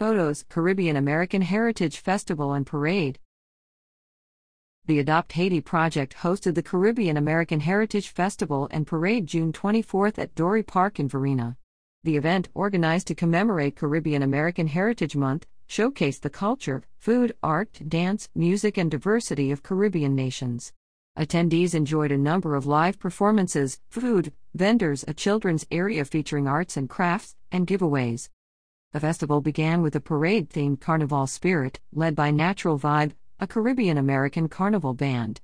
Photos Caribbean American Heritage Festival and Parade. The Adopt Haiti Project hosted the Caribbean American Heritage Festival and Parade June 24 at Dorey Park in Varina. The event, organized to commemorate Caribbean American Heritage Month, showcased the culture, food, art, dance, music, and diversity of Caribbean nations. Attendees enjoyed a number of live performances, food, vendors, a children's area featuring arts and crafts, and giveaways. The festival began with a parade themed carnival spirit, led by Natural Vyb, a Caribbean American carnival band.